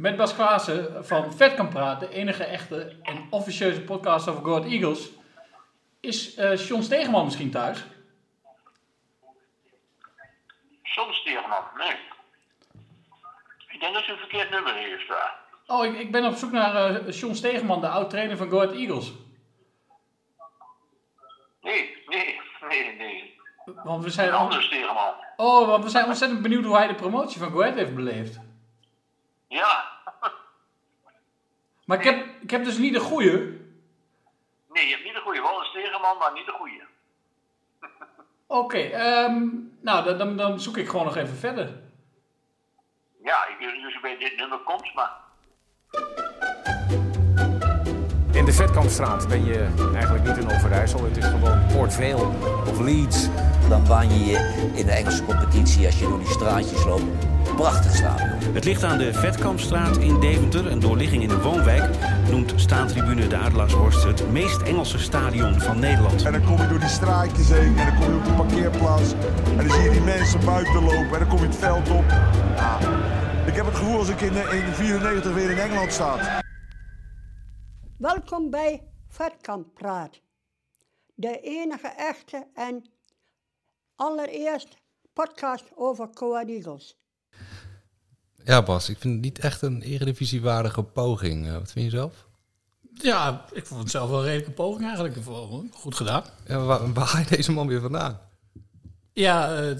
met Bas Klaassen van Vet kan praten, de enige echte en officieuze podcast over Go Ahead Eagles. Is eh John Stegeman misschien thuis? Soms Stegeman, nee. Ik denk dat ze een verkeerd nummer heeft daar. Oh, ik, ik ben op zoek naar eh John Stegeman, de oud-trainer van Go Ahead Eagles. Nee, nee, nee, nee. Want we zijn, Een andere Stegeman. oh, want we zijn ontzettend benieuwd hoe hij de promotie van Go Ahead heeft beleefd. Ja. Maar ik heb, ik heb dus niet de goede. Nee, je hebt niet de goede. Wel een Stegeman, maar niet de goede. Oké, ehm, nou dan, dan, dan zoek ik gewoon nog even verder. Ja, ik weet niet of je bij dit nummer komt, maar... In de Vetkampstraat ben je eigenlijk niet in Overijssel. Het is gewoon Port Vale of Leeds. Dan baan je je in de Engelse competitie als je door die straatjes loopt. Prachtig stadion. Het ligt aan de Vetkampstraat in Deventer, een doorligging in een woonwijk. Noemt staantribune de Adelaarshorst het meest Engelse stadion van Nederland. En dan kom je door die straatjes heen en dan kom je op de parkeerplaats. En dan zie je die mensen buiten lopen en dan kom je het veld op. Ja, ik heb het gevoel als ik in, eh, in 94 weer in Engeland sta. Welkom bij Vetkamp Praat. De enige echte en allereerst podcast over Coa Eagles. Ja, Bas, ik vind het niet echt een eredivisiewaardige poging. Eh, wat vind je zelf? Ja, ik vond het zelf wel een redelijke poging eigenlijk. Goed gedaan. Ja, waar, waar haal je deze man weer vandaan? Ja, eh,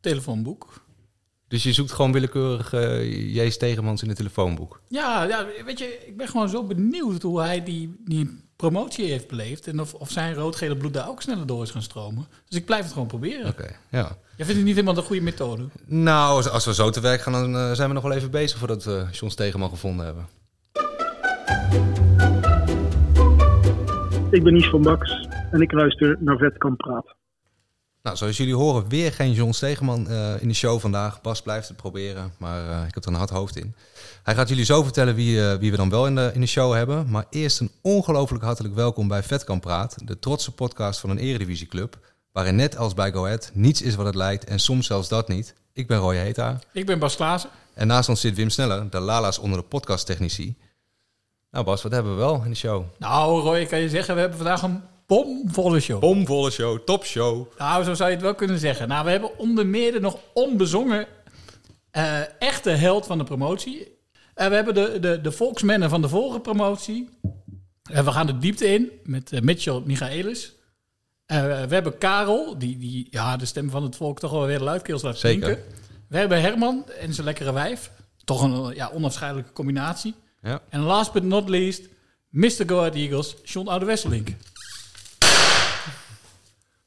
telefoonboek. Dus je zoekt gewoon willekeurig eh J. Stegemans in het telefoonboek. Ja, ja, weet je, ik ben gewoon zo benieuwd hoe hij die, die promotie heeft beleefd. En of, of zijn rood-gele bloed daar ook sneller door is gaan stromen. Dus ik blijf het gewoon proberen. Oké, ja. Jij vindt het niet helemaal de goede methode? Nou, als, als we zo te werk gaan, dan eh, zijn we nog wel even bezig voordat we John Stegeman gevonden hebben. Ik ben Nies van Baks en ik luister naar Vetkamp Praat. Nou, zoals jullie horen, weer geen John Stegeman eh, in de show vandaag. Bas blijft het proberen, maar eh, ik heb er een hard hoofd in. Hij gaat jullie zo vertellen wie, eh, wie we dan wel in de, in de show hebben. Maar eerst een ongelooflijk hartelijk welkom bij Vetkamp Praat, de trotse podcast van een eredivisieclub. Waarin net als bij Go Ahead niets is wat het lijkt en soms zelfs dat niet. Ik ben Roy Heta Ik ben Bas Klaassen. en naast ons zit Wim Sneller, de Lala's onder de podcasttechnici. Nou Bas, wat hebben we wel in de show? Nou, Roy, ik kan je zeggen, we hebben vandaag een bomvolle show. Bomvolle show, topshow. Nou, zo zou je het wel kunnen zeggen. Nou, we hebben onder meer de nog onbezongen eh, echte held van de promotie. Eh, we hebben de, de, de volksmennen van de vorige promotie. En we gaan de diepte in met Mitchell Michaelis. We hebben Karel, die, die ja, de stem van het volk toch wel weer luidkeels laat Zeker. klinken. We hebben Herman en zijn lekkere wijf. Toch een ja, onafscheidelijke combinatie. Ja. En last but not least, Mr. Go Ahead Eagles, John Oude Wesselink.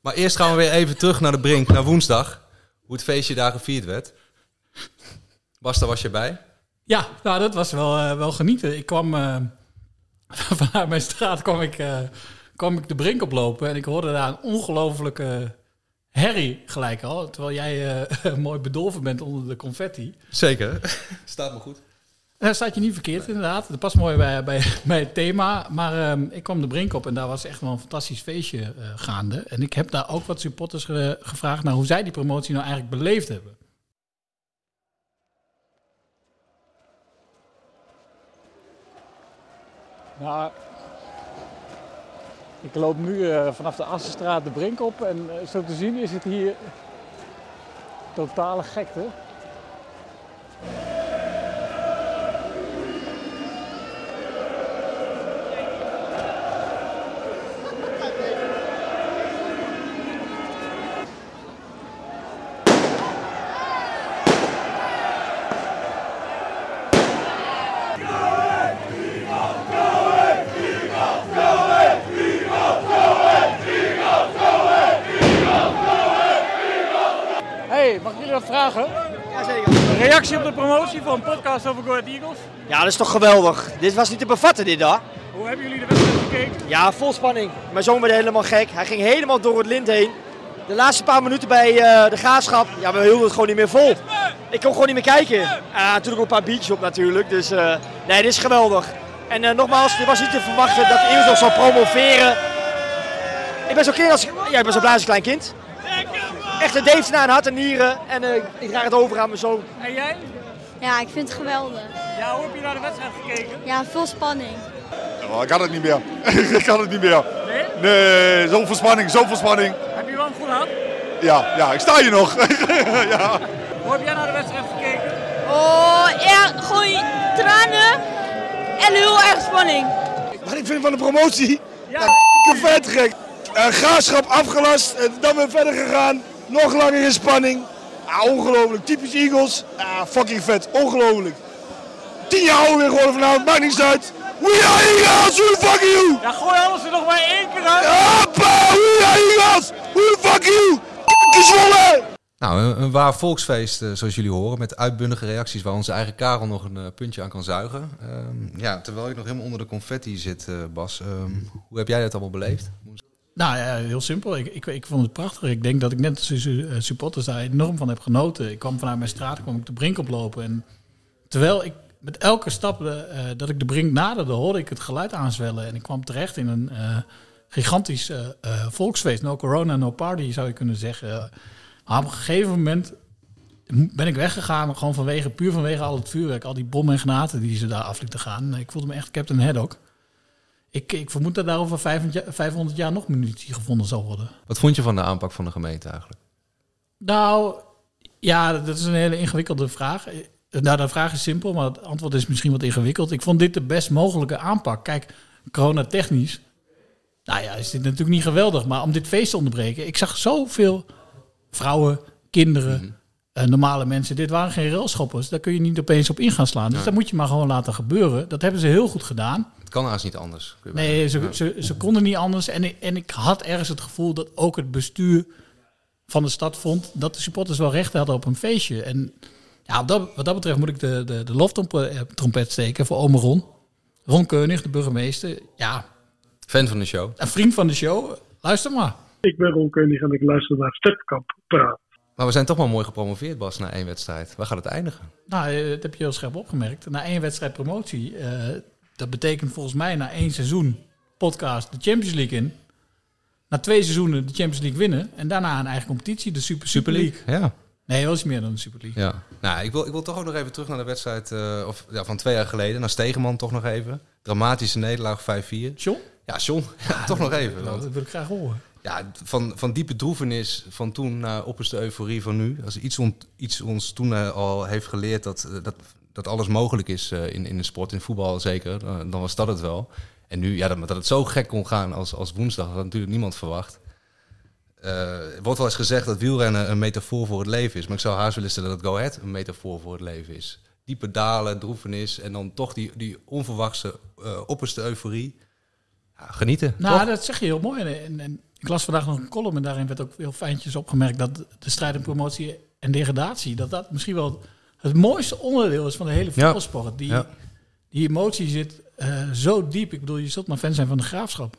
Maar eerst gaan we weer even terug naar de Brink, naar woensdag. Hoe het feestje daar gevierd werd. Bas, daar was je bij. Ja, nou, dat was wel, eh, wel genieten. Ik kwam eh, vanuit mijn straat kwam ik, eh, kwam ik de brink oplopen en ik hoorde daar een ongelofelijke herrie gelijk al. Terwijl jij mooi bedolven bent onder de confetti. Zeker. Staat me goed. Daar staat je niet verkeerd, inderdaad. Dat past mooi bij, bij, bij het thema. Maar ehm, ik kwam de brink op en daar was echt wel een fantastisch feestje eh, gaande. En ik heb daar ook wat supporters ge- gevraagd naar hoe zij die promotie nou eigenlijk beleefd hebben. Nou, ik loop nu eh, vanaf de Assenstraat de brink op en eh, zo te zien is het hier totale gekte. Hey, mag ik jullie wat vragen? Jazeker. Een reactie promotie van een podcast over Go Ahead Eagles. Ja, dat is toch geweldig. Dit was niet te bevatten, dit daar. Hoe hebben jullie de wedstrijd gekeken? Ja, vol spanning. Mijn zoon werd helemaal gek. Hij ging helemaal door het lint heen. De laatste paar minuten bij eh, de graafschap, ja, we hielden het gewoon niet meer vol. Ik kon gewoon niet meer kijken. Ah, natuurlijk ook een paar biertjes op natuurlijk. Dus eh, nee, dit is geweldig. En eh, nogmaals, dit was niet te verwachten dat Eagles nog zou promoveren. Ik ben zo, kind als, ja, ik ben zo blij als een klein kind. Echt een naar een hart en nieren. En ik draag het over aan mijn zoon. En jij? Ja, ik vind het geweldig. Ja, hoe heb je naar de wedstrijd gekeken? Ja, veel spanning. Oh, ik kan het niet meer. ik kan het niet meer. Nee? Nee, zoveel spanning, zoveel spanning. Heb je wel een goed gehad? Ja, ja, ik sta hier nog. ja. Hoe heb jij naar de wedstrijd gekeken? Oh, ja, gewoon tranen en heel erg spanning. Wat ik vind van de promotie? Ja, vet gek. Uh, graafschap afgelast, en dan weer verder gegaan. Nog langer in spanning. Ah, ongelooflijk. Typisch Eagles. Ah, fucking vet. Ongelooflijk. Tien jaar ouder weer geworden vanavond. Maakt niks uit. We are Eagles. Who the fuck are you? Ja, gooi alles er nog maar één keer uit. Hoppa, we are Eagles. Who the fuck are you? Gezwollen. Nou, een, een waar volksfeest, eh, zoals jullie horen, met uitbundige reacties waar onze eigen Karel nog een eh, puntje aan kan zuigen. Ehm, ja, terwijl ik nog helemaal onder de confetti zit, eh, Bas. ehm, hoe heb jij dat allemaal beleefd? Nou ja, heel simpel. Ik, ik, vond het prachtig. Ik denk dat ik net als eh, supporters daar enorm van heb genoten. Ik kwam vanuit mijn straat, kwam ik de brink oplopen. En terwijl ik met elke stap eh, dat ik de brink naderde, hoorde ik het geluid aanzwellen. En ik kwam terecht in een eh, gigantisch volksfeest. No corona, no party zou je kunnen zeggen. Maar op een gegeven moment ben ik weggegaan, gewoon vanwege, puur vanwege al het vuurwerk, al die bommen en granaten die ze daar af lieten gaan. Ik voelde me echt Captain Haddock. Ik, ik vermoed dat daar over 500 jaar, 500 jaar nog munitie gevonden zal worden. Wat vond je van de aanpak van de gemeente eigenlijk? Nou, ja, dat is een hele ingewikkelde vraag. Nou, de vraag is simpel, maar het antwoord is misschien wat ingewikkeld. Ik vond dit de best mogelijke aanpak. Kijk, coronatechnisch, nou ja, is dit natuurlijk niet geweldig. Maar om dit feest te onderbreken, ik zag zoveel vrouwen, kinderen, eh, normale mensen. Dit waren geen railschoppers, daar kun je niet opeens op in gaan slaan. Dus Nee. dat moet je maar gewoon laten gebeuren. Dat hebben ze heel goed gedaan. Het kan haast niet anders. Nee, ze, ze, ze konden niet anders. En ik, en ik had ergens het gevoel dat ook het bestuur van de stad vond dat de supporters wel recht hadden op een feestje. En ja, wat dat, wat dat betreft moet ik de, de, de loftrompet steken voor ome Ron. Ron Keunig, de burgemeester. Ja, Fan van de show. een vriend van de show. Luister maar. Ik ben Ron Keunig en ik luister naar Stepkamp praat. Maar we zijn toch wel mooi gepromoveerd, Bas, na één wedstrijd. Waar gaat het eindigen? Nou, eh, dat heb je heel scherp opgemerkt. Na één wedstrijd promotie, eh, dat betekent volgens mij na één seizoen podcast de Champions League in. Na twee seizoenen de Champions League winnen. En daarna een eigen competitie, de Super, Super League. Ja. Nee, wel iets meer dan de Super League. Ja. Nou, ik wil, ik wil toch ook nog even terug naar de wedstrijd eh, of, ja, van twee jaar geleden. Naar Stegeman toch nog even. Dramatische nederlaag 5-4. John? Ja, John. Ja, toch nog even. want- Dat wil ik graag horen. ja, van, van diepe droevenis van toen naar opperste euforie van nu. Als iets, on- iets ons toen eh, al heeft geleerd dat, eh, dat, dat alles mogelijk is eh, in, in de sport, in voetbal zeker, dan, dan was dat het wel. En nu, ja, dat, dat het zo gek kon gaan als, als woensdag, dat had natuurlijk niemand verwacht. Eh, er wordt wel eens gezegd dat wielrennen een metafoor voor het leven is. Maar ik zou haast willen stellen dat Go Ahead een metafoor voor het leven is. Diepe dalen, droevenis en dan toch die, die onverwachte eh, opperste euforie. Ja, genieten, Nou, toch? dat zeg je heel mooi. En, en, en ik las vandaag nog een column en daarin werd ook heel fijntjes opgemerkt dat de strijd en promotie en degradatie, dat dat misschien wel het mooiste onderdeel is van de hele Ja. voetbalsport. Die, Ja. die emotie zit eh, zo diep. Ik bedoel, je zult maar fan zijn van de graafschap.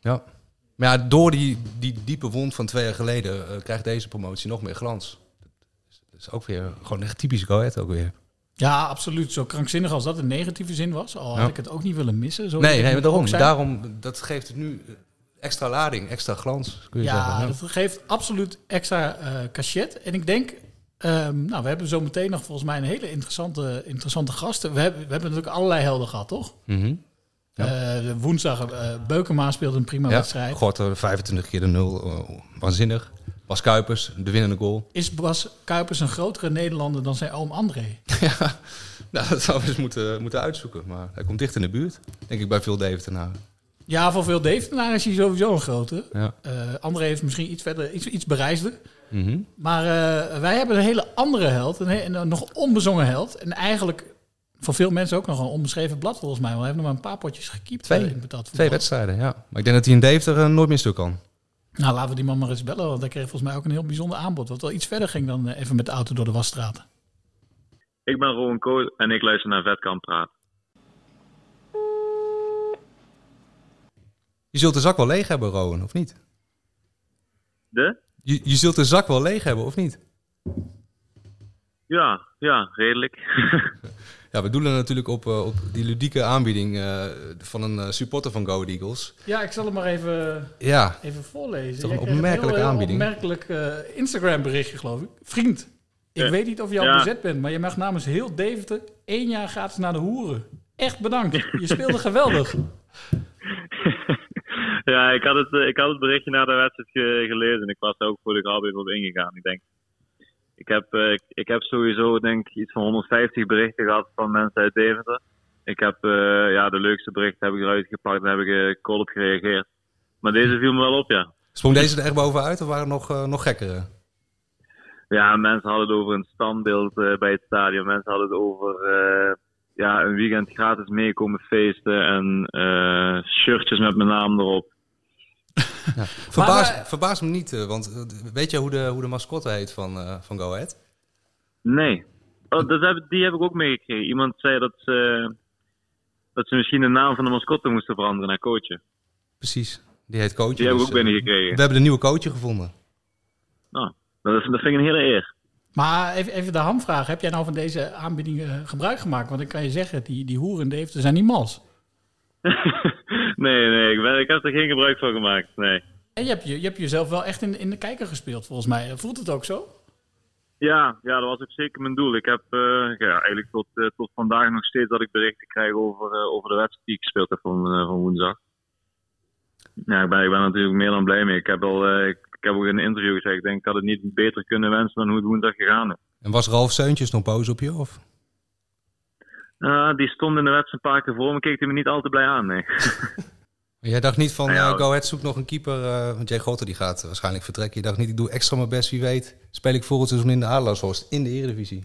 Ja. Maar ja, door die, die diepe wond van twee jaar geleden eh, krijgt deze promotie nog meer glans. Dat is ook weer gewoon echt typisch Go ook weer. Ja, absoluut. Zo krankzinnig als dat in negatieve zin was. Al had Ja. ik het ook niet willen missen. Zo nee, nee, maar daarom, daarom, dat geeft het nu eh, extra lading, extra glans, kun je Ja, zeggen. dat geeft absoluut extra eh cachet. En ik denk, ehm, nou, we hebben zo meteen nog volgens mij een hele interessante, interessante gasten. We hebben, we hebben natuurlijk allerlei helden gehad, toch? Mhm. Ja. Eh, woensdag, eh Beukema speelde een prima Ja, wedstrijd. Gorter, 25 keer de nul, eh, waanzinnig. Bas Kuipers, de winnende goal. Is Bas Kuipers een grotere Nederlander dan zijn oom André? ja, nou, dat zouden we eens moeten, moeten uitzoeken. Maar hij komt dicht in de buurt, denk ik, bij veel Deventenaren. Ja, voor veel Deventenaar is hij sowieso een grote. Ja. Eh, André heeft misschien iets verder, iets, iets bereisder. Mhm. Maar eh, wij hebben een hele andere held, een, een nog onbezongen held. En eigenlijk voor veel mensen ook nog een onbeschreven blad volgens mij. Hij heeft nog maar een paar potjes gekiept Twee, eh, in betaald twee wedstrijden, ja. Maar ik denk dat hij in Deventer eh, nooit meer stuk kan. Nou, laten we die man maar eens bellen, want hij kreeg volgens mij ook een heel bijzonder aanbod. Wat wel iets verder ging dan even met de auto door de wasstraten. Ik ben Rowan Kool en ik luister naar Vetkamp Praat. Je zult de zak wel leeg hebben, Rowan, of niet? De? Je, je zult de zak wel leeg hebben, of niet? Ja, ja, redelijk. Ja, we doelen natuurlijk op, eh, op die ludieke aanbieding eh, van een eh, supporter van Go Eagles. Ja, ik zal hem maar even, Ja. even voorlezen. Toch een opmerkelijke heel aanbieding. opmerkelijk eh, Instagram berichtje, geloof ik. Vriend, ik Ja. weet niet of je al Ja. bezet bent, maar je mag namens heel Deventer één jaar gratis naar de hoeren. Echt bedankt. Je speelde geweldig. Ja, ik had, het, eh, ik had het berichtje na de wedstrijd ge- gelezen. Ik was ook voor de grap even op ingegaan. Ik denk, ik heb, eh, ik, ik heb sowieso denk iets van 150 berichten gehad van mensen uit Deventer. Ik heb eh, ja, de leukste berichten heb ik eruit gepakt en heb ik uh, op gereageerd. Maar deze viel me wel op, ja. Sprong deze er echt bovenuit of waren er nog, nog gekkere? Ja, mensen hadden het over een standbeeld bij het stadion. Mensen hadden het over ja, een weekend gratis meekomen feesten en shirtjes met mijn naam erop. Verbaas, Maar, eh, verbaas me niet, eh, want eh, weet je hoe de, hoe de mascotte heet van, eh, van Go Ahead? Nee. Oh, dat heb, die heb ik ook meegekregen. Iemand zei dat ze, dat ze misschien de naam van de mascotte moesten veranderen naar coachje. Precies, die heet Coach. Die heb ik dus, ook binnengekregen. We hebben de nieuwe coach gevonden. Nou, dat, is, dat vind ik een hele eer. Maar even, even de hamvraag. Heb jij nou van deze aanbieding gebruik gemaakt? Want ik kan je zeggen, die, die hoeren in Deventer zijn niet mals. nee, nee, ik, ben, ik heb er geen gebruik van gemaakt. Nee. En je hebt, je, je hebt jezelf wel echt in, in de kijker gespeeld, volgens mij. Voelt het ook zo? Ja, ja, dat was ook zeker mijn doel. Ik heb eh, ja, eigenlijk tot, eh, tot vandaag nog steeds dat ik berichten krijg over, eh, over de wedstrijd die ik gespeeld heb van, eh, van woensdag. Ja, ik ben, ik ben er natuurlijk meer dan blij mee. Ik heb, al, ik, ik heb ook in een interview gezegd, ik denk ik had het niet beter kunnen wensen dan hoe het woensdag gegaan is. En was Ralf Seuntjes nog boos op je? Of? Ah, die stond in de wedstrijd een paar keer voor me, keek hij me niet al te blij aan, nee. Jij dacht niet van, ja, eh, Go Ahead zoekt nog een keeper, eh, want Jay Gotter die gaat waarschijnlijk vertrekken. Je dacht niet, ik doe extra mijn best, wie weet. Speel ik volgend seizoen in de Adelaarshorst, in de Eredivisie.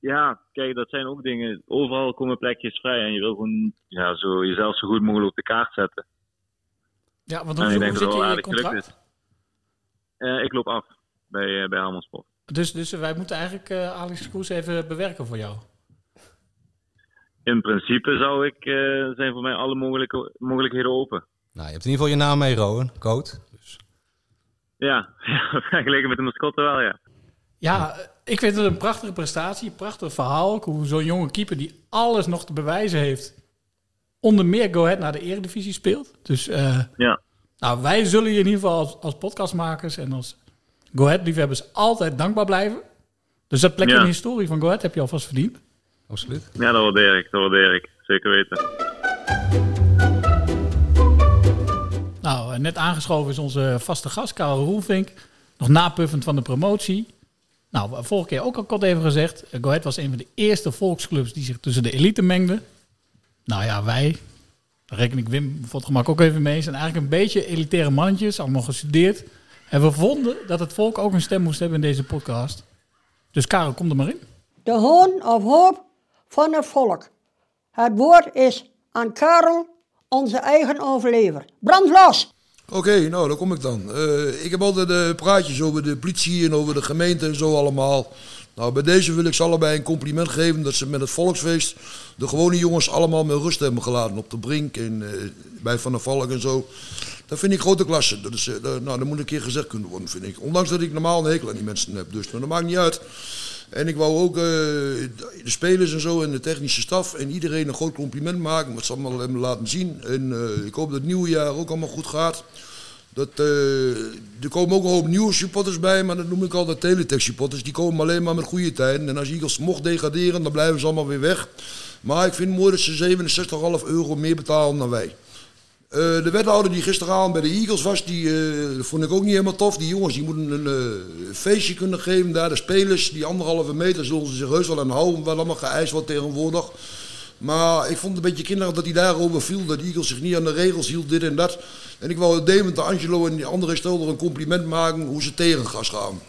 Ja, kijk, dat zijn ook dingen. Overal komen plekjes vrij en je wil gewoon ja, zo, jezelf zo goed mogelijk op de kaart zetten. Ja, want En hoe, ik hoe denk dat zit het je wel in je aardig gelukt contract? is. Eh, ik loop af bij, uh, bij Helmond Sport. Dus, dus wij moeten eigenlijk eh, Alex Kroes even bewerken voor jou. In principe zou ik, eh, zijn voor mij alle mogelijke, mogelijkheden open. Nou, je hebt in ieder geval je naam mee, Rowan. Coat. Dus. Ja, ja, vergeleken met de mascotte wel, ja. Ja, ik vind het een prachtige prestatie, een prachtig verhaal. Hoe zo'n jonge keeper die alles nog te bewijzen heeft, onder meer Go Ahead naar de Eredivisie speelt. Dus eh, ja. nou, wij zullen je in ieder geval als, als podcastmakers en als Go Ahead liefhebbers altijd dankbaar blijven. Dus dat plekje Ja. in de historie van Go Ahead heb je alvast verdiend. Absoluut. Ja, dat waardeer ik, dat waardeer ik. Zeker weten. Nou, eh, net aangeschoven is onze vaste gast, Karel Roelvink. Nog napuffend van de promotie. Nou, vorige keer ook al kort even gezegd. eh, Go Ahead was een van de eerste volksclubs die zich tussen de elite mengde. Nou ja, wij, daar reken ik Wim voor het gemak ook even mee, zijn eigenlijk een beetje elitaire mannetjes, allemaal gestudeerd. En we vonden dat het volk ook een stem moest hebben in deze podcast. Dus Karel, kom er maar in. De hoon of hoop van het volk. Het woord is aan Karel, onze eigen overlever. Brand los! Oké, nou, daar kom ik dan. Eh, ik heb altijd eh, praatjes over de politie en over de gemeente en zo allemaal. Nou, bij deze wil ik ze allebei een compliment geven dat ze met het volksfeest de gewone jongens allemaal met rust hebben gelaten op de brink en eh, bij Van der Valk en zo. Dat vind ik grote klasse. Dat, is, nou, dat moet een keer gezegd kunnen worden, vind ik. Ondanks dat ik normaal een hekel aan die mensen heb. Dus nou, dat maakt niet uit. En ik wou ook eh, de spelers en zo en de technische staf en iedereen een groot compliment maken. Wat ze allemaal hebben laten zien. En eh, ik hoop dat het nieuwe jaar ook allemaal goed gaat. Dat, eh, er komen ook een hoop nieuwe supporters bij, maar dat noem ik altijd teletext supporters. Die komen alleen maar met goede tijden. En als Eagles mocht degraderen, dan blijven ze allemaal weer weg. Maar ik vind het mooi dat ze 67,5 euro meer betalen dan wij. Eh, de wethouder die gisteravond bij de Eagles was, die eh, vond ik ook niet helemaal tof. Die jongens die moeten een eh, feestje kunnen geven daar. De spelers, die anderhalve meter, zullen ze zich heus wel aan houden. Wat allemaal geëist wordt tegenwoordig. Maar ik vond het een beetje kinderlijk dat hij daarover viel. Dat de Eagles zich niet aan de regels hield, dit en dat. En ik wou Deventer, Angelo en die andere stelder een compliment maken hoe ze tegen gas gaan.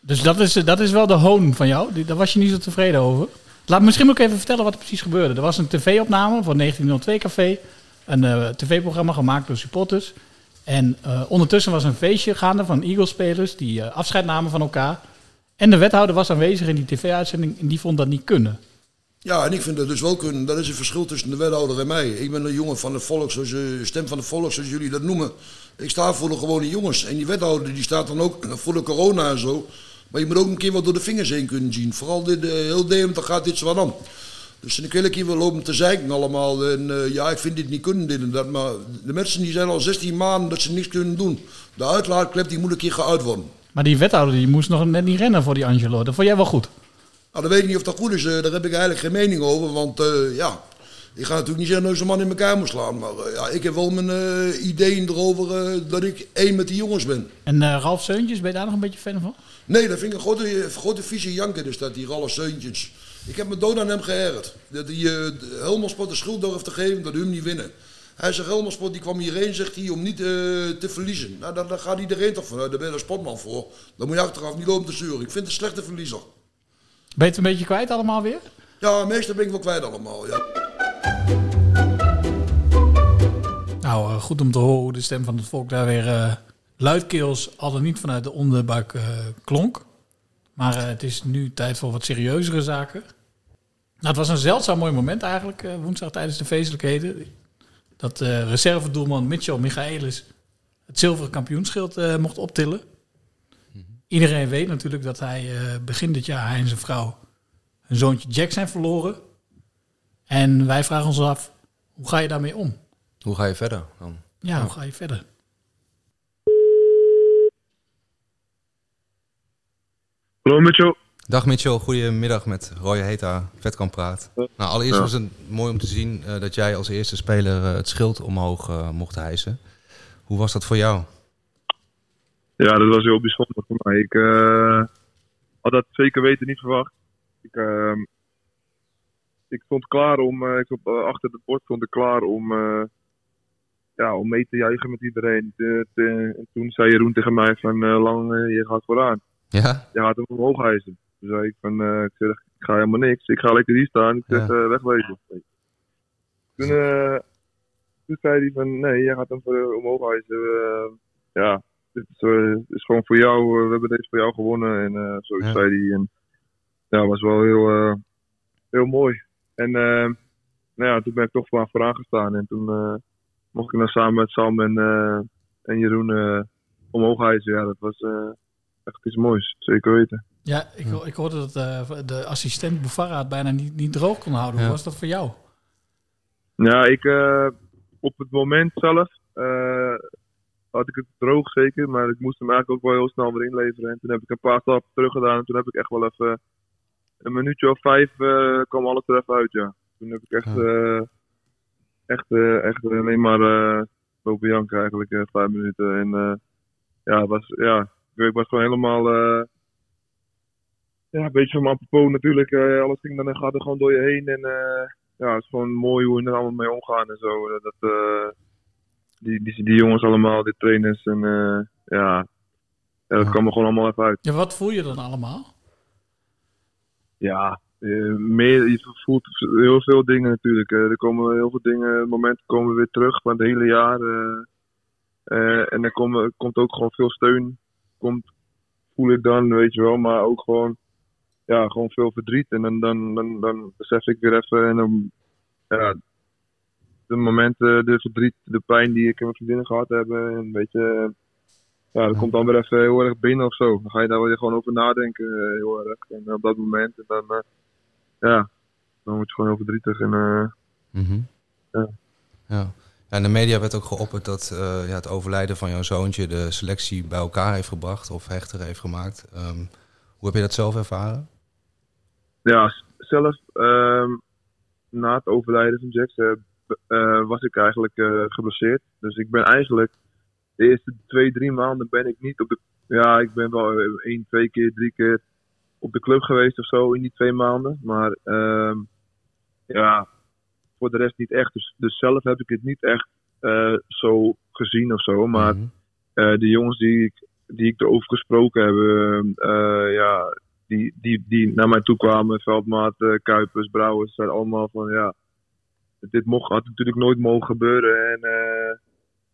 Dus dat is, dat is wel de hoon van jou. Daar was je niet zo tevreden over. Laat me misschien ook even vertellen wat er precies gebeurde. Er was een tv-opname van 1902 Café. Een eh, tv-programma gemaakt door supporters. En eh, ondertussen was een feestje gaande van Eagles-spelers die eh, afscheid namen van elkaar. En de wethouder was aanwezig in die tv-uitzending en die vond dat niet kunnen. Ja, en ik vind dat dus wel kunnen. Dat is het verschil tussen de wethouder en mij. Ik ben een jongen van het volk, zoals, eh, stem van het volk, zoals jullie dat noemen. Ik sta voor de gewone jongens. En die wethouder die staat dan ook voor de corona en zo. Maar je moet ook een keer wat door de vingers heen kunnen zien. Vooral dit, heel Deventer gaat dit zo aan. Dus ik wil een keer wel lopen te zeiken allemaal. En eh, ja, ik vind dit niet kunnen, dit en dat. Maar de mensen die zijn al 16 maanden dat ze niks kunnen doen. De uitlaatklep die moet een keer geuit worden. Maar die wethouder die moest nog net niet rennen voor die Angelo. Dat vond jij wel goed. Nou, dan weet ik niet of dat goed is. eh, daar heb ik eigenlijk geen mening over. Want eh, ja, ik ga natuurlijk niet zeggen dat ik zo'n man in elkaar moet slaan. Maar ja, ik heb wel mijn ideeën erover dat ik één met die jongens ben. En Ralf Seuntjes, ben je daar nog een beetje fan van? Nee, dat vind ik een grote, grote vieze janker, dus dat die Ralf Seuntjes. Ik heb me dood aan hem geërgerd. Dat hij uh, Helmersport de schuld durft te geven dat hun niet winnen. Hij zegt, Helmersport die kwam hierheen, zegt hij, om niet eh, te verliezen. Nou, daar, daar gaat iedereen toch vanuit, daar ben je een sportman voor. Dan moet je achteraf niet lopen te zeuren. Ik vind het een slechte verliezer. Ben je het een beetje kwijt allemaal weer? Ja, meestal ben ik wel kwijt allemaal, ja. Nou, eh, goed om te horen hoe de stem van het volk daar weer eh, luidkeels, al dan niet vanuit de onderbuik eh, klonk. Maar eh, het is nu tijd voor wat serieuzere zaken. Nou, het was een zeldzaam mooi moment eigenlijk, eh, woensdag tijdens de feestelijkheden. Dat eh reservedoelman Mitchell Michaelis het zilveren kampioenschild mocht optillen. Iedereen weet natuurlijk dat hij begin dit jaar, hij en zijn vrouw, hun zoontje Jack zijn verloren. En wij vragen ons af, hoe ga je daarmee om? Hoe ga je verder dan? Ja, hoe ga je verder? Hallo Mitchell. Dag Mitchell, goedemiddag met Roy Heta, Vetkamp Praat. Nou, allereerst Ja. was het mooi om te zien eh, dat jij als eerste speler eh, het schild omhoog eh, mocht hijsen. Hoe was dat voor jou? Ja, dat was heel bijzonder voor mij. Ik had dat zeker weten niet verwacht. Ik, ehm, ik stond klaar om, ik stond, achter het bord stond ik klaar om, ja, om mee te juichen met iedereen. De- de- en toen zei Jeroen tegen mij van Lang, je gaat vooraan. Ja? Je gaat hem omhoog hijsen. Toen zei ik van, eh, ik, zeg, ik ga helemaal niks. Ik ga lekker hier staan. Ik zeg, eh, wegwezen. Toen, eh, toen zei hij van, nee, jij gaat hem voor, omhoog hijsen. Eh, ja, dit is, gewoon voor jou. we hebben deze voor jou gewonnen. En zoiets zei hij. En ja, was wel heel, heel mooi. En nou ja, toen ben ik toch maar vooraan gestaan. En toen eh, mocht ik dan samen met Sam en, en Jeroen eh, omhoog hijsen. Ja, dat was echt iets moois. Zeker weten. Ja, ik, ik hoorde dat eh, de assistent Bouvara het bijna niet, niet droog kon houden. Hoe Ja. was dat voor jou? Ja, ik eh, op het moment zelf eh, had ik het droog zeker, maar ik moest hem eigenlijk ook wel heel snel weer inleveren. En toen heb ik een paar stappen terug gedaan en toen heb ik echt wel even een minuutje of vijf eh, kwam alles er even uit, ja. Toen heb ik echt, eh, echt, eh, echt alleen maar eh lopen janken eigenlijk, eh, vijf minuten. En eh, ja, het was, ja, ik was gewoon helemaal... eh, ja, een beetje van mijn apropos natuurlijk. eh, alles ging dan gaat er gewoon door je heen. En eh, ja, het is gewoon mooi hoe we er allemaal mee omgaan en zo. Dat, die, die, die jongens allemaal, die trainers. En ja, ja, dat kwam er gewoon allemaal even uit. Ja, wat voel je dan allemaal? Ja, meer, je voelt heel veel dingen natuurlijk. er komen heel veel dingen, momenten komen weer terug van het hele jaar. en er komen, komt ook gewoon veel steun. Komt, voel ik dan, weet je wel. Maar ook gewoon, ja, gewoon veel verdriet. En dan, dan, dan, dan besef ik weer even. En dan, ja, de momenten, de verdriet, de pijn die ik en mijn vriendinnen gehad hebben. En een beetje, ja, dat komt dan weer even heel erg binnen of zo. Dan ga je daar weer gewoon over nadenken, eh, heel erg. En op dat moment, en dan, eh, ja, dan word je gewoon heel verdrietig. En, eh, Mhm. Ja. Ja, in de media werd ook geopperd dat eh, ja, het overlijden van jouw zoontje de selectie bij elkaar heeft gebracht of hechter heeft gemaakt. Ehm, hoe heb je dat zelf ervaren? ja, zelf ehm, na het overlijden van Jax eh, eh, was ik eigenlijk geblesseerd. Dus ik ben eigenlijk de eerste twee, drie maanden ben ik niet op de... Ja, ik ben wel één, twee keer, drie keer op de club geweest of zo in die twee maanden. Maar ehm, ja, voor de rest niet echt. Dus, dus zelf heb ik het niet echt eh, zo gezien of zo. Maar eh, de jongens die ik, die ik erover gesproken heb, eh, ja, die, die, die naar mij toe kwamen, Veldmaat, Kuipers, Brouwers, zijn allemaal van ja, dit mocht, had natuurlijk nooit mogen gebeuren. En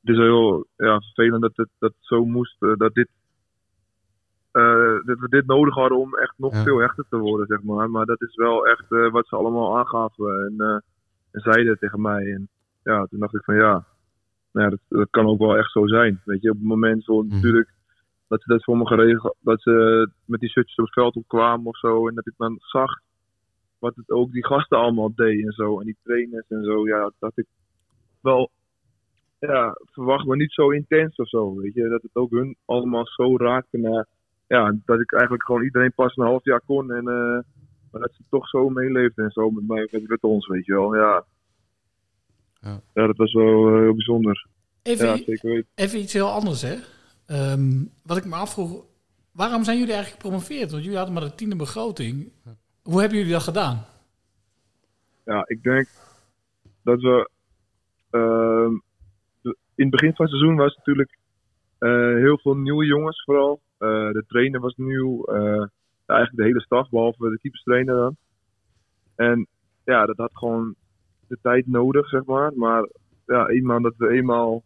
het is heel ja, vervelend dat het, dat zo moest, dat dit dat we dit nodig hadden om echt nog Ja. veel hechter te worden, zeg maar. Maar dat is wel echt wat ze allemaal aangaven en, en zeiden tegen mij. En ja, toen dacht ik van ja, nou ja dat, dat kan ook wel echt zo zijn. Weet je, op het moment zo natuurlijk dat ze dat voor me geregeld, dat ze met die shirtjes op het veld opkwamen of zo. En dat ik dan zag wat het ook die gasten allemaal deden en zo. En die trainers en zo. Ja, dat ik wel ja, verwacht, maar niet zo intens of zo. Weet je, dat het ook hun allemaal zo raakte naar. Ja, dat ik eigenlijk gewoon iedereen pas een half jaar kon. En, eh, Maar dat ze toch zo meeleeft en zo met mij, met, met ons, weet je wel. Ja, Ja. ja dat was wel eh, heel bijzonder. Even, ja, zeker weten. even iets heel anders, hè. Ehm, wat ik me afvroeg, waarom zijn jullie eigenlijk gepromoveerd? Want jullie hadden maar de tiende begroting. Hoe hebben jullie dat gedaan? Ja, ik denk dat we. ehm, in het begin van het seizoen was het natuurlijk eh, heel veel nieuwe jongens, vooral. Eh, de trainer was nieuw. Ja, eigenlijk de hele staf, behalve de keeperstrainer dan. En ja, dat had gewoon de tijd nodig, zeg maar. Maar ja, eenmaal dat we eenmaal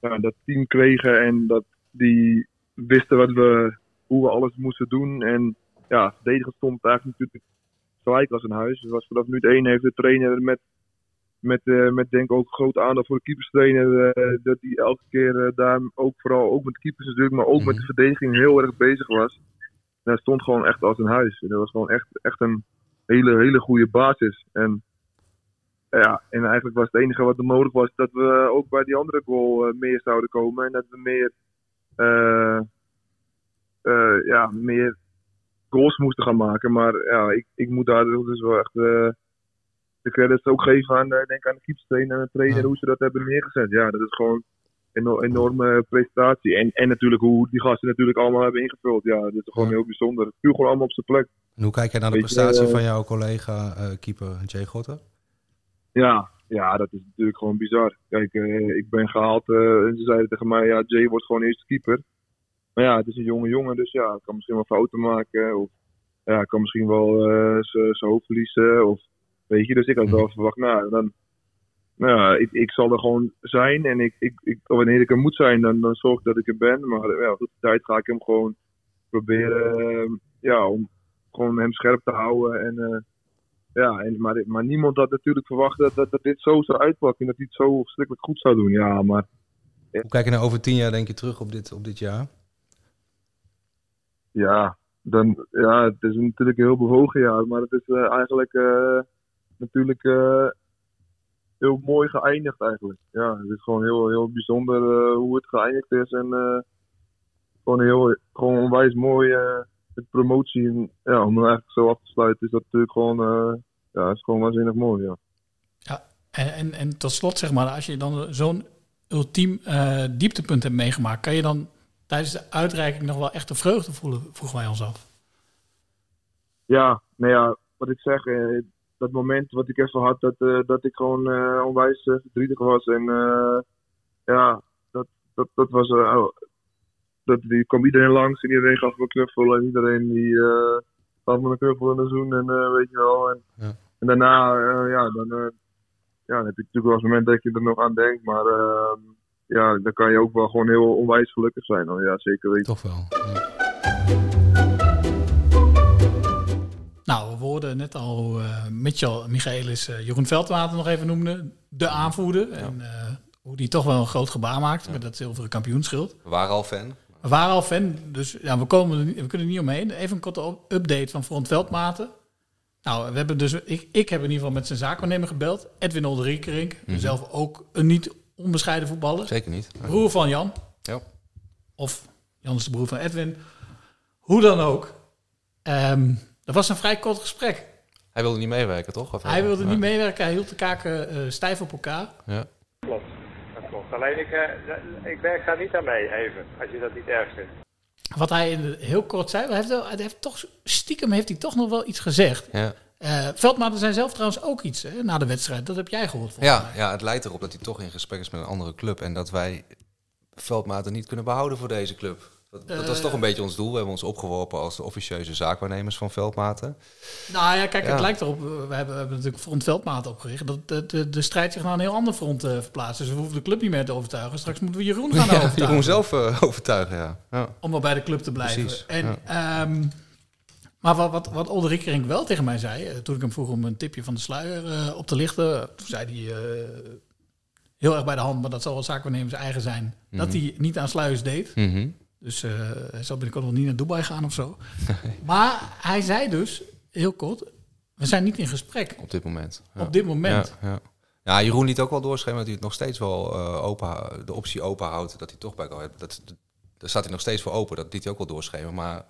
ja, dat team kregen en dat die wisten wat we, hoe we alles moesten doen. En ja, verdedigen stond eigenlijk natuurlijk gelijk als een huis. Het was vanaf minuut één heeft de trainer met, met, eh, met denk ik ook grote aandacht voor de keeperstrainer. eh, dat hij elke keer eh, daar ook vooral ook met de keepers natuurlijk, maar ook met de verdediging heel erg bezig was. En hij stond gewoon echt als een huis. En dat was gewoon echt, echt een hele, hele goede basis. En ja, en eigenlijk was het enige wat er nodig was dat we ook bij die andere goal eh, meer zouden komen. En dat we meer, eh, eh, ja, meer goals moesten gaan maken. Maar ja, ik, ik moet daar dus wel echt de credits ook geven aan, denk aan de keeperstrainer en de trainer, hoe ze dat hebben neergezet. Ja, dat is gewoon enorme prestatie. En, en natuurlijk hoe die gasten natuurlijk allemaal hebben ingevuld. Ja, dat is gewoon heel bijzonder. Viel gewoon allemaal op zijn plek. En hoe kijk jij naar de Weet prestatie eh, van jouw collega eh, keeper Jay Gotter? Ja, ja, dat is natuurlijk gewoon bizar. Kijk, eh, ik ben gehaald eh, en ze zeiden tegen mij, ja, Jay wordt gewoon eerste keeper. Maar ja, het is een jonge jongen, dus ja, kan misschien wel fouten maken. Of ja, kan misschien wel zijn hoofd verliezen. Of, weet je, dus ik had wel verwacht, nou, dan, nou ja, ik, ik zal er gewoon zijn. En ik, ik, ik, wanneer ik er moet zijn, dan, dan zorg ik dat ik er ben. Maar ja, tot die tijd ga ik hem gewoon proberen, eh, ja, om gewoon hem scherp te houden. En eh, ja, en, maar, maar niemand had natuurlijk verwacht dat, dat, dat dit zo zou uitpakken en dat hij het zo verschrikkelijk goed zou doen. Ja, maar Hoe kijk je nou over tien jaar denk je terug op dit, op dit jaar? ja, dan, ja, het is natuurlijk een heel bewogen jaar, maar het is eh, eigenlijk eh, natuurlijk heel mooi geëindigd eigenlijk. Ja, het is gewoon heel, heel bijzonder eh, hoe het geëindigd is en eh, gewoon heel, gewoon onwijs mooi eh met promotie. En, ja, om hem eigenlijk zo af te sluiten is dat natuurlijk gewoon, eh, ja, is gewoon waanzinnig mooi, ja. En, en, en tot slot, zeg maar, als je dan zo'n ultiem eh, dieptepunt hebt meegemaakt, kan je dan tijdens de uitreiking nog wel echt de vreugde voelen, vroegen wij ons af. Ja, nou ja, wat ik zeg, eh, dat moment wat ik even had, dat, eh, dat ik gewoon eh, onwijs eh, verdrietig was. En ja, dat, dat, dat was. oh, dat, die kwam iedereen langs en iedereen gaf me een knuffel. En iedereen die gaf me een knuffel en een zoen en weet je wel. En, en daarna, ja, dan, ja, dan heb je natuurlijk wel eens een moment dat je er nog aan denkt. Maar eh, ja, dan kan je ook wel gewoon heel onwijs gelukkig zijn. Dan. Ja, zeker weten. Toch wel. We hoorden net al eh, Mitchell Michaelis eh, Jeroen Veldwater nog even noemde. De aanvoerder. En eh, hoe die toch wel een groot gebaar maakte met dat zilveren kampioenschild. We waren al fan. We waren al fan, dus ja, we, komen er niet- we kunnen er niet omheen. Even een korte update van Front Veldmaten. Nou, we hebben dus, ik, ik heb in ieder geval met zijn zaakwaarnemer gebeld. Edwin Olderiekerink. Mhm. Zelf ook een niet onbescheiden voetballer. Zeker niet. Broer van Jan. Ja. Of Jan is de broer van Edwin. Hoe dan ook. Ehm, dat was een vrij kort gesprek. Hij wilde niet meewerken, toch? Of Hij wilde Ja. niet meewerken. Hij hield de kaken eh, stijf op elkaar. Ja. Klopt, dat klopt. Alleen ik, eh, ik werk daar niet aan mee, even, als je dat niet erg vindt. Wat hij in de- heel kort zei, hij heeft, wel- hij heeft toch stiekem heeft hij toch nog wel iets gezegd. Ja. Eh, Veldmaten zijn zelf trouwens ook iets hè, na de wedstrijd. Dat heb jij gehoord. volgens Ja, ja, het lijkt erop dat hij toch in gesprek is met een andere club. En dat wij Veldmaten niet kunnen behouden voor deze club. Dat, dat was Eh. toch een beetje ons doel. We hebben ons opgeworpen als de officieuze zaakwaarnemers van Veldmaten. Nou ja, kijk, Ja. het lijkt erop. eh, We hebben, we hebben natuurlijk Front Veldmaat opgericht. Dat de, de, de strijd zich naar een heel ander front eh, verplaatst. Dus we hoeven de club niet meer te overtuigen. Straks moeten we Jeroen gaan Ja, overtuigen. Jeroen zelf overtuigen, ja. ja. Om maar bij de club te blijven. Precies, En, ehm, maar wat, wat, wat Olde Riekerink wel tegen mij zei, toen ik hem vroeg om een tipje van de sluier op te lichten, toen zei hij heel erg bij de hand, maar dat zal wel zaakwaarnemers eigen zijn, dat Mhm. hij niet aan sluiers deed. Mhm. Dus eh, hij zal binnenkort wel niet naar Dubai gaan of zo. maar hij zei dus, heel kort, we zijn niet in gesprek. Op dit moment. Ja. Op dit moment. Ja, ja. ja, Jeroen liet ook wel doorschemeren dat hij het nog steeds wel eh, open, de optie open houdt. Dat hij toch bij Daar staat hij nog steeds voor open. Dat liet hij ook wel doorschemeren. Maar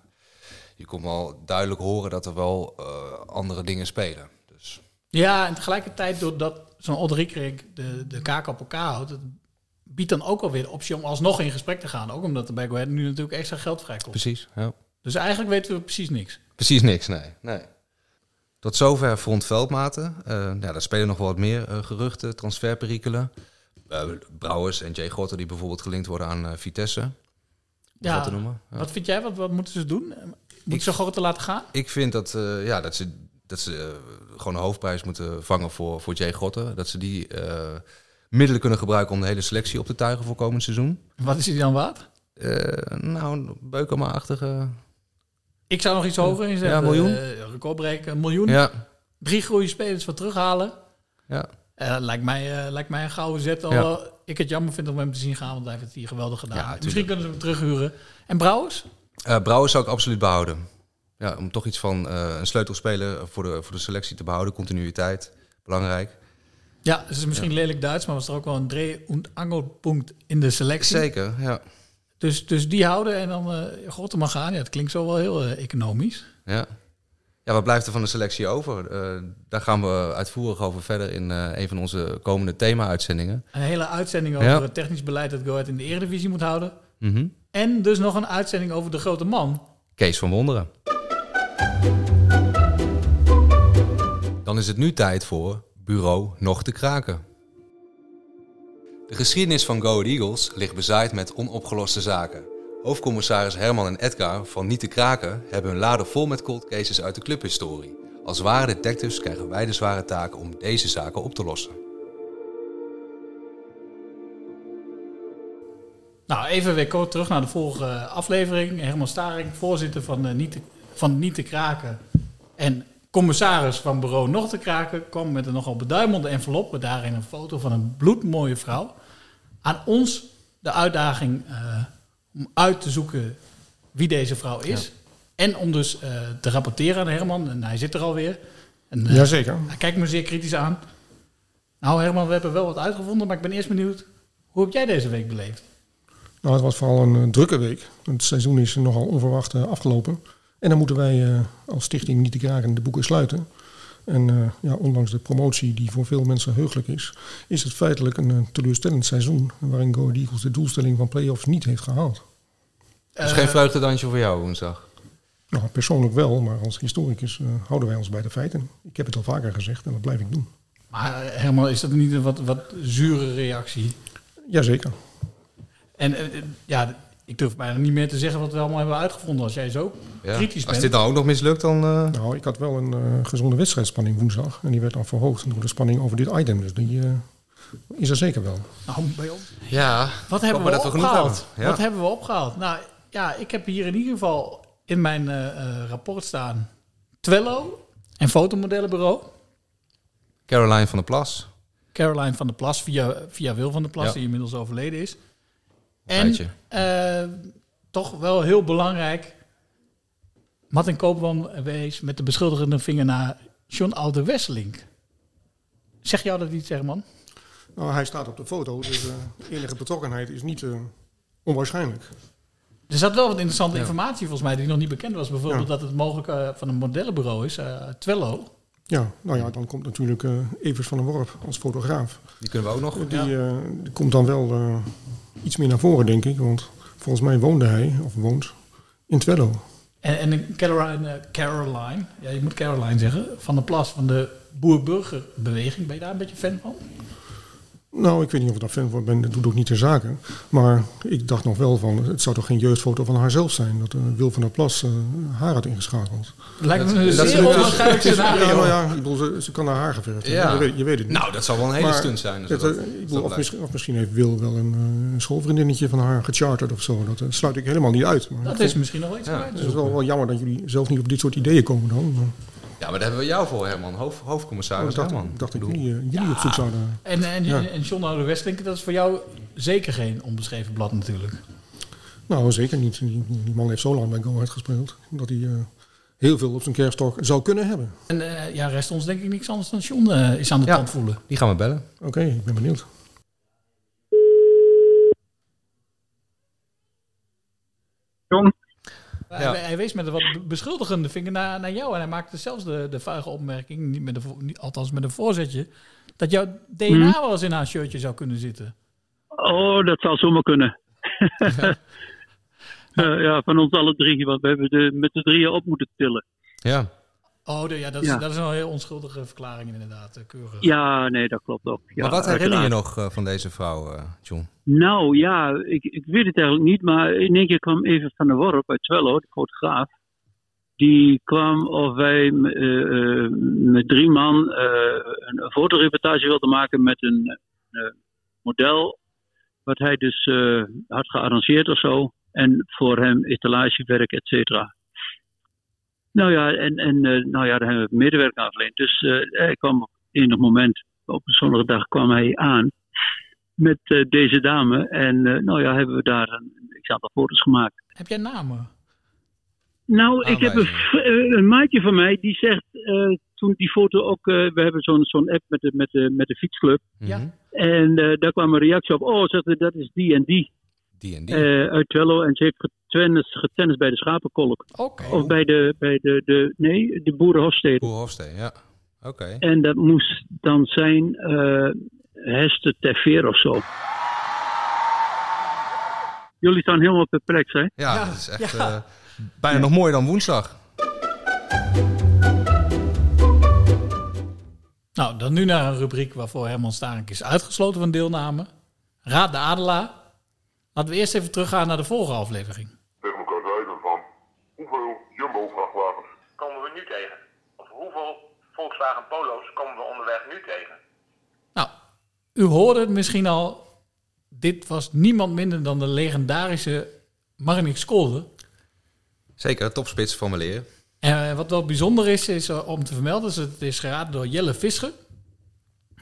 je kon wel duidelijk horen dat er wel eh, andere dingen spelen. Dus Ja, en tegelijkertijd doordat zo'n Oddriekerik de, de kaak op elkaar houdt... het biedt dan ook alweer de optie om alsnog in gesprek te gaan. Ook omdat er bij Go Ahead nu natuurlijk extra geld vrijkomt. precies, ja. Dus eigenlijk weten we precies niks. Precies niks, nee. nee. Tot zover front Veldmaten. Eh ja, daar spelen nog wel wat meer eh, geruchten, transferperikelen. Eh, Brouwers en Jay Gotter die bijvoorbeeld gelinkt worden aan Vitesse. Ja, wat te noemen. Ja. Wat vind jij? Wat, wat moeten ze doen? Moeten ze groter laten gaan? Ik vind dat, ja, dat ze, dat ze gewoon een hoofdprijs moeten vangen voor, voor Jay Gotter. Dat ze die middelen kunnen gebruiken om de hele selectie op te tuigen voor komend seizoen. Wat is hij dan waard? Eh, nou, een Beukema-achtige... Ik zou nog iets hoger inzetten. Ja, een miljoen? Eh, recordbreken, een miljoen. Ja. Drie goede spelers wat terughalen. Ja. Eh, lijkt, mij, lijkt mij een gouden zet. Al, Ja. ik het jammer vind om hem te zien gaan, want hij heeft het hier geweldig gedaan. tuurlijk. Misschien kunnen ze hem terughuren. En Brouwers? Brouwers zou ik absoluut behouden. Ja, om toch iets van een sleutelspeler voor de, voor de selectie te behouden. Continuïteit, belangrijk. Ja, het is misschien lelijk Duits, maar was er ook wel een dreh- und angelpunt in de selectie. Zeker, ja. Dus, dus die houden en dan uh, God mag gaan. Ja, het klinkt zo wel heel eh, economisch. Ja. ja, wat blijft er van de selectie over? Eh, daar gaan we uitvoerig over verder in een van onze komende thema-uitzendingen. Een hele uitzending over Ja. het technisch beleid dat Go Ahead in de Eredivisie moet houden. Mhm. En dus nog een uitzending over de grote man. Kees van Wonderen. Dan is het nu tijd voor Bureau Nog te Kraken. De geschiedenis van Go Eagles ligt bezaaid met onopgeloste zaken. Hoofdcommissaris Herman en Edgar van Niet te Kraken hebben hun laden vol met cold cases uit de clubhistorie. Als ware detectives krijgen wij de zware taak om deze zaken op te lossen. Nou, even weer kort terug naar de vorige aflevering. Herman Staring, voorzitter van, eh, Niet van Niet te Kraken. En commissaris van bureau Nog te Kraken kwam met een nogal beduimelde envelop. Met daarin een foto van een bloedmooie vrouw. Aan ons de uitdaging eh, om uit te zoeken wie deze vrouw is. En om dus eh, te rapporteren aan Herman. En hij zit er alweer. En, eh, Jazeker. Hij kijkt me zeer kritisch aan. Nou Herman, we hebben wel wat uitgevonden. Maar ik ben eerst benieuwd. Hoe heb jij deze week beleefd? Nou, het was vooral een drukke week. Het seizoen is nogal onverwacht afgelopen. En dan moeten wij eh, als stichting Niet te Kraken de boeken sluiten. En eh, ja, ondanks de promotie die voor veel mensen heugelijk is, is het feitelijk een eh, teleurstellend seizoen waarin Go Eagles de doelstelling van play-offs niet heeft gehaald. Dus geen vreugdedansje voor jou woensdag? Nou, persoonlijk wel, maar als historicus houden wij ons bij de feiten. Ik heb het al vaker gezegd en dat blijf ik doen. Maar Herman, is dat niet een wat, wat zure reactie? Jazeker. En ja, ik durf bijna niet meer te zeggen wat we allemaal hebben uitgevonden. Als jij zo Ja. kritisch bent. Als dit nou ook nog mislukt, dan... eh, Nou, ik had wel een eh, gezonde wedstrijdspanning woensdag. En die werd dan verhoogd door de spanning over dit item. Dus die eh, is er zeker wel. Nou, bij ons. Ja, Wat hebben we dat opgehaald? hebben. Ja. Wat hebben we opgehaald? Nou ja, ik heb hier in ieder geval in mijn eh, eh, rapport staan Twello en fotomodellenbureau. Caroline van der Plas. Caroline van der Plas via, via Wil van der Plas, Ja. die inmiddels overleden is. En eh, toch wel heel belangrijk, Martin Koopman wees met de beschuldigende vinger naar John Oude Wesselink. Zeg jou dat iets, Herman? Nou, hij staat op de foto, dus eh, enige betrokkenheid is niet eh, onwaarschijnlijk. Er zat wel wat interessante Ja. informatie volgens mij die nog niet bekend was. Bijvoorbeeld Ja. dat het mogelijk van een modellenbureau is, eh Twello. Ja, nou ja, dan komt natuurlijk eh, Evers van der Worp als fotograaf. Die kunnen we ook nog. Die, eh, die komt dan wel eh, iets meer naar voren, denk ik. Want volgens mij woonde hij, of woont, in Twello. En, en Caroline, Caroline, ja, je moet Caroline zeggen, van de Plas van de Boer-Burgerbeweging. Ben je daar een beetje fan van? Nou, ik weet niet of ik daar fan van ben, dat doet ook niet ter zake. Maar ik dacht nog wel van, het zou toch geen jeugdfoto van haarzelf zijn... dat eh, Wil van der Plas eh, haar had ingeschakeld. Lijkt me een Dat is zeer een- onwaarschijnlijk scenario. Ja, nou ja, ik bedoel, ze, ze kan haar haar geverfd hebben. Ja. Je, weet, je weet het niet. Nou, dat zou wel een hele Maar stunt zijn, het, dat- eh, ik dat bedoel, of, misschien, of misschien heeft Wil wel een schoolvriendinnetje van haar gecharterd of zo. Dat sluit ik helemaal niet uit. Maar Dat is vond- misschien nog wel iets Ja. Het is wel, wel jammer dat jullie zelf niet op dit soort ideeën komen dan. Maar Ja, maar daar hebben we jou voor, Herman. Hoofd, hoofdcommissaris ik dacht, Herman. ik dacht dat jullie, eh, jullie op zoek zouden... En, en, Ja. en John Oude Westelink, dat is voor jou zeker geen onbeschreven blad natuurlijk. Nou, zeker niet. Die, die man heeft zo lang bij Go Ahead gespeeld... dat hij eh, heel veel op zijn kerststok zou kunnen hebben. En eh, ja, rest ons denk ik niks anders dan John eh, is aan de Ja. tand voelen. Die gaan we bellen. Oké, ik ben benieuwd. John? Hij, hij wees met een wat beschuldigende vinger naar, naar jou. En hij maakte zelfs de, de vuige opmerking, niet met niet, althans met een voorzetje, dat jouw DNA Mhm. wel eens in haar shirtje zou kunnen zitten. Oh, dat zou zomaar kunnen. Eh, ja, van ons alle drie, want we hebben de, met de drieën op moeten tillen. Ja. Oh, de- ja, dat is, Ja. dat is wel een heel onschuldige verklaring inderdaad. eh, Keurig. Ja, nee, dat klopt ook. Ja, maar wat herinner je nog eh, van deze vrouw, eh, John? Nou ja, ik, ik weet het eigenlijk niet, maar in één keer kwam even van der Worp uit Twello, de fotograaf. Die kwam of wij met drie man eh, een, fotoreportage wilden maken met een eh, model. Wat hij dus eh, had gearrangeerd of zo. En voor hem etalagewerk, et cetera. Nou ja, en, en eh, nou ja, daar hebben we medewerking aan verleend. Dus eh, hij kwam op enig moment, op een zonnige dag, kwam hij aan met eh, deze dame. En eh, nou ja, hebben we daar een, aantal foto's gemaakt. Heb jij namen? Nou, ik heb een, maatje van mij die zegt, eh, toen die foto ook, eh, we hebben zo'n zo'n app met de, met, de, met de fietsclub. Ja. En eh, daar kwam een reactie op, oh, zegt hij, dat is die en die. Die en die. Eh, uit Twello en ze heeft getennis, getennis bij de Schapenkolk. Oké. Of bij de, bij de, de nee, de Boerenhofstede. Boerhofsteen, ja. Oké. En dat moest dan zijn eh Hester Terveer of zo. Jullie staan helemaal perplex, hè? Ja, dat is echt eh, bijna nog mooier dan woensdag. Nou, dan nu naar een rubriek waarvoor Herman Starink is uitgesloten van deelname. Raad de Adelaar. Laten we eerst even teruggaan naar de vorige aflevering. tegen elkaar zeiden van hoeveel Jumbo-vrachtwagens komen we nu tegen? Of hoeveel Volkswagen Polo's komen we onderweg nu tegen? Nou, u hoorde het misschien al. Dit was niemand minder dan de legendarische Marnix Kolde. Zeker, topspits van Weleer. En wat wel bijzonder is, is eh, om te vermelden, is het is geraden door Jelle Visser.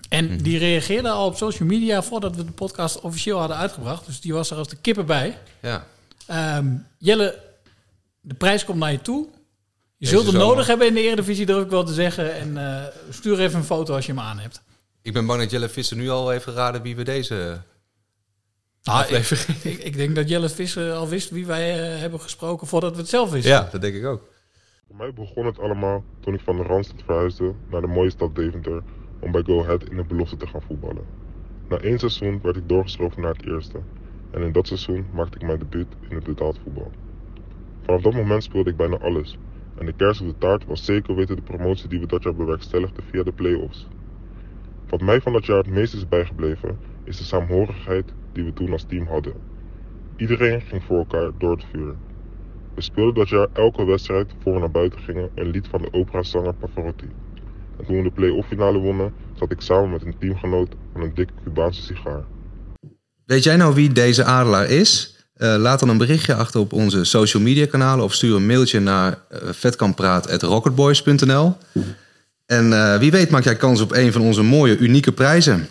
En die reageerde al op social media voordat we de podcast officieel hadden uitgebracht. Dus die was er als de kippen bij. Ja. Ehm, Jelle, de prijs komt naar je toe. Je Deze zult hem zomer. nodig hebben in de Eredivisie, durf ik wel te zeggen. En eh, stuur even een foto als je hem aan hebt. Ik ben bang dat Jelle Visser nu al heeft geraden wie we deze Nou, aflevering... Ik, ik denk dat Jelle Visser al wist wie wij eh, hebben gesproken voordat we het zelf wisten. Ja, dat denk ik ook. Voor mij begon het allemaal toen ik van de Randstad verhuisde naar de mooie stad Deventer om bij Go Ahead in de belofte te gaan voetballen. Na één seizoen werd ik doorgeschoven naar het eerste en in dat seizoen maakte ik mijn debuut in het betaald voetbal. Vanaf dat moment speelde ik bijna alles en de kers op de taart was zeker weten de promotie die we dat jaar bewerkstelligden via de play-offs. Wat mij van dat jaar het meest is bijgebleven is de saamhorigheid die we toen als team hadden. Iedereen ging voor elkaar door het vuur. We speelden dat jaar elke wedstrijd voor we naar buiten gingen een lied van de operazanger Pavarotti. En toen we de play-off finale wonnen, zat ik samen met een teamgenoot aan een dikke Cubaanse sigaar. Weet jij nou wie deze adelaar is? Eh, laat dan een berichtje achter op onze social media kanalen of stuur een mailtje naar uh, vetkampraat.rocketboys.nl. En eh, wie weet maak jij kans op een van onze mooie, unieke prijzen.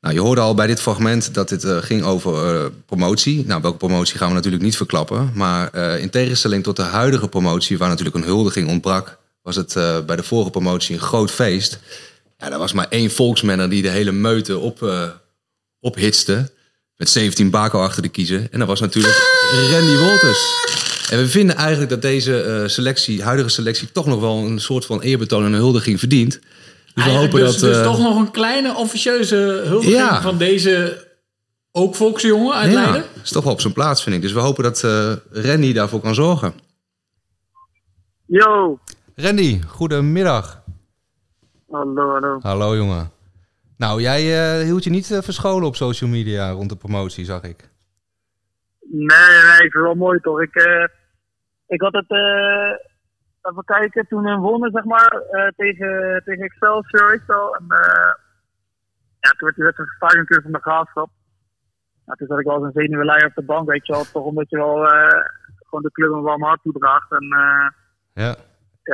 Nou, je hoorde al bij dit fragment dat dit eh, ging over eh, promotie. Nou, welke promotie gaan we natuurlijk niet verklappen. Maar eh, in tegenstelling tot de huidige promotie, waar natuurlijk een huldiging ontbrak, was het eh, bij de vorige promotie een groot feest. Ja, er was maar één volksmenner die de hele meute op, eh, ophitste. Met 17 bako achter de kiezen. En dat was natuurlijk Randy Wolters. En we vinden eigenlijk dat deze eh, selectie, huidige selectie, toch nog wel een soort van eerbetoon en een huldiging verdient. Dus we hopen dus, dat. dus toch nog een kleine officieuze huldiging Ja. van deze ook volksjongen uit ja, Leiden. is toch wel op zijn plaats, vind ik. Dus we hopen dat eh, Randy daarvoor kan zorgen. Yo. Randy, goedemiddag. Hallo, hallo. Hallo jongen. Nou, jij eh, hield je niet eh, verscholen op social media rond de promotie, zag ik. Nee, nee, ik vind het wel mooi toch. Ik, eh, ik had het, even kijken, toen we wonnen, zeg maar, tegen, tegen Excelsior, wel. En, ja, toen werd die wedstrijd gestaakt natuurlijk van de graafschap. Ja, toen zat ik wel als een zenuwelei op de bank, weet je wel. Toch omdat je wel gewoon de club een warm hart toedraagt. En Ja.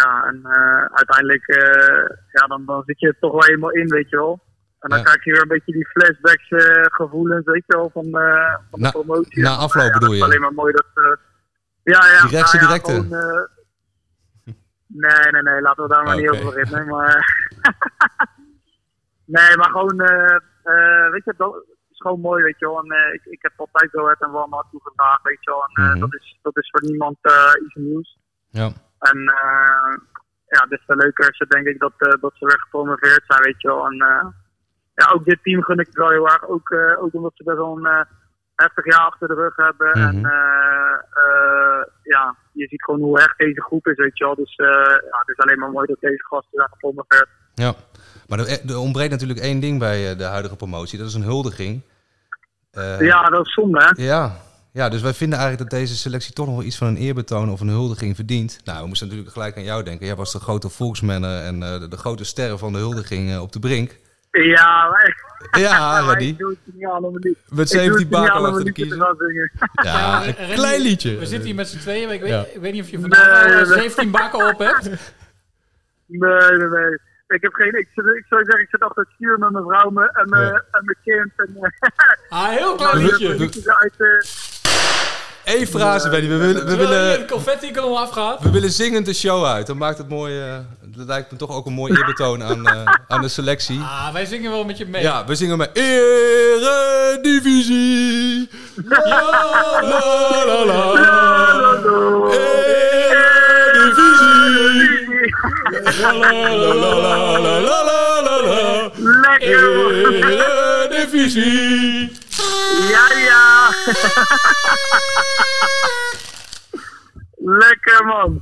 Ja, en eh, uiteindelijk, eh, ja, dan, dan zit je er toch wel helemaal in, weet je wel. En dan Ja. krijg je weer een beetje die flashbacks eh, gevoelens, weet je wel, van, van de promotie. na En, afloop ja, bedoel je? alleen maar mooi dat... ja, ja. Directe, nou ja, directe. gewoon, nee, nee, nee, laten we daar maar niet over beginnen. Maar, nee, maar gewoon, weet je, dat, is gewoon mooi, weet je wel. En ik, ik heb altijd wel het een warm hart toegedragen, weet je wel. En Mhm. dat, is, dat is voor niemand iets nieuws. Ja. En eh, ja, leuker is het denk ik dat, eh, dat ze weer gepromoveerd zijn, weet je wel. En eh, ja, ook dit team gun ik het wel heel erg. Ook, ook omdat ze best wel een heftig jaar achter de rug hebben. Mhm. En ja, je ziet gewoon hoe hecht deze groep is, weet je wel. Dus ja, het is alleen maar mooi dat deze gasten zijn gepromoveerd. Ja, maar er, ontbreekt natuurlijk één ding bij de huidige promotie. Dat is een huldiging. Ja, dat is zonde, hè? Ja. Ja, dus wij vinden eigenlijk dat deze selectie toch nog wel iets van een eerbetoon of een huldiging verdient. Nou, we moesten natuurlijk gelijk aan jou denken. Jij was de grote volksmanner en eh, de, de grote sterren van de huldiging eh, op de brink. Ja, maar, Ja, maar Reddy. ik doe het niet aan om het niet. Met ik doe 17 het niet baken achter de kiezer. Ja, een klein liedje. We zitten hier met z'n tweeën. maar Ik weet, Ja. ik weet niet of je vandaag Nee, al nee. 17 bakken op hebt. Nee, nee, nee. Ik heb geen. Ik, zou zeggen, ik zit achter het stuur met mijn vrouw en, mijn en mijn kind. En, eh, Ah, heel klein liedje. eh, Uit, eh, Eén frase, eh, Benny. We willen... We willen confetti allemaal afgaat. We willen zingend de show uit. Dat maakt het mooi... Dat lijkt me toch ook een mooi eerbetoon aan, eh, aan de selectie. Ah, wij zingen wel met je mee. Ja, we zingen met... Eredivisie. La, la, la. La, la, la, la, la, la, ja, ja. Lekker man.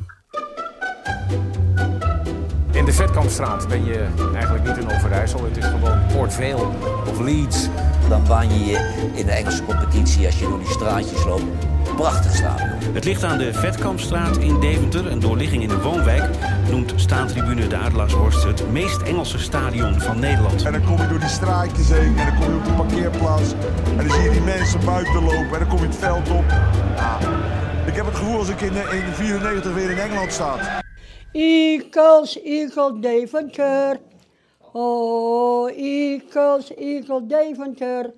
In de Vetkampstraat ben je eigenlijk niet in Overijssel. Het is gewoon Port Vale of Leeds. Dan baan je je in de Engelse competitie als je door die straatjes loopt. Prachtig stadion. Het ligt aan de Vetkampstraat in Deventer. Een doorligging in de woonwijk noemt staantribune de Adelaarshorst het meest Engelse stadion van Nederland. En dan kom je door die straatjes heen en dan kom je op de parkeerplaats. En dan zie je die mensen buiten lopen en dan kom je het veld op. Ja, ik heb het gevoel als ik in, eh, in 94 weer in Engeland sta. Eagles, Eagle Deventer. Oh, Eagles, Eagle Deventer.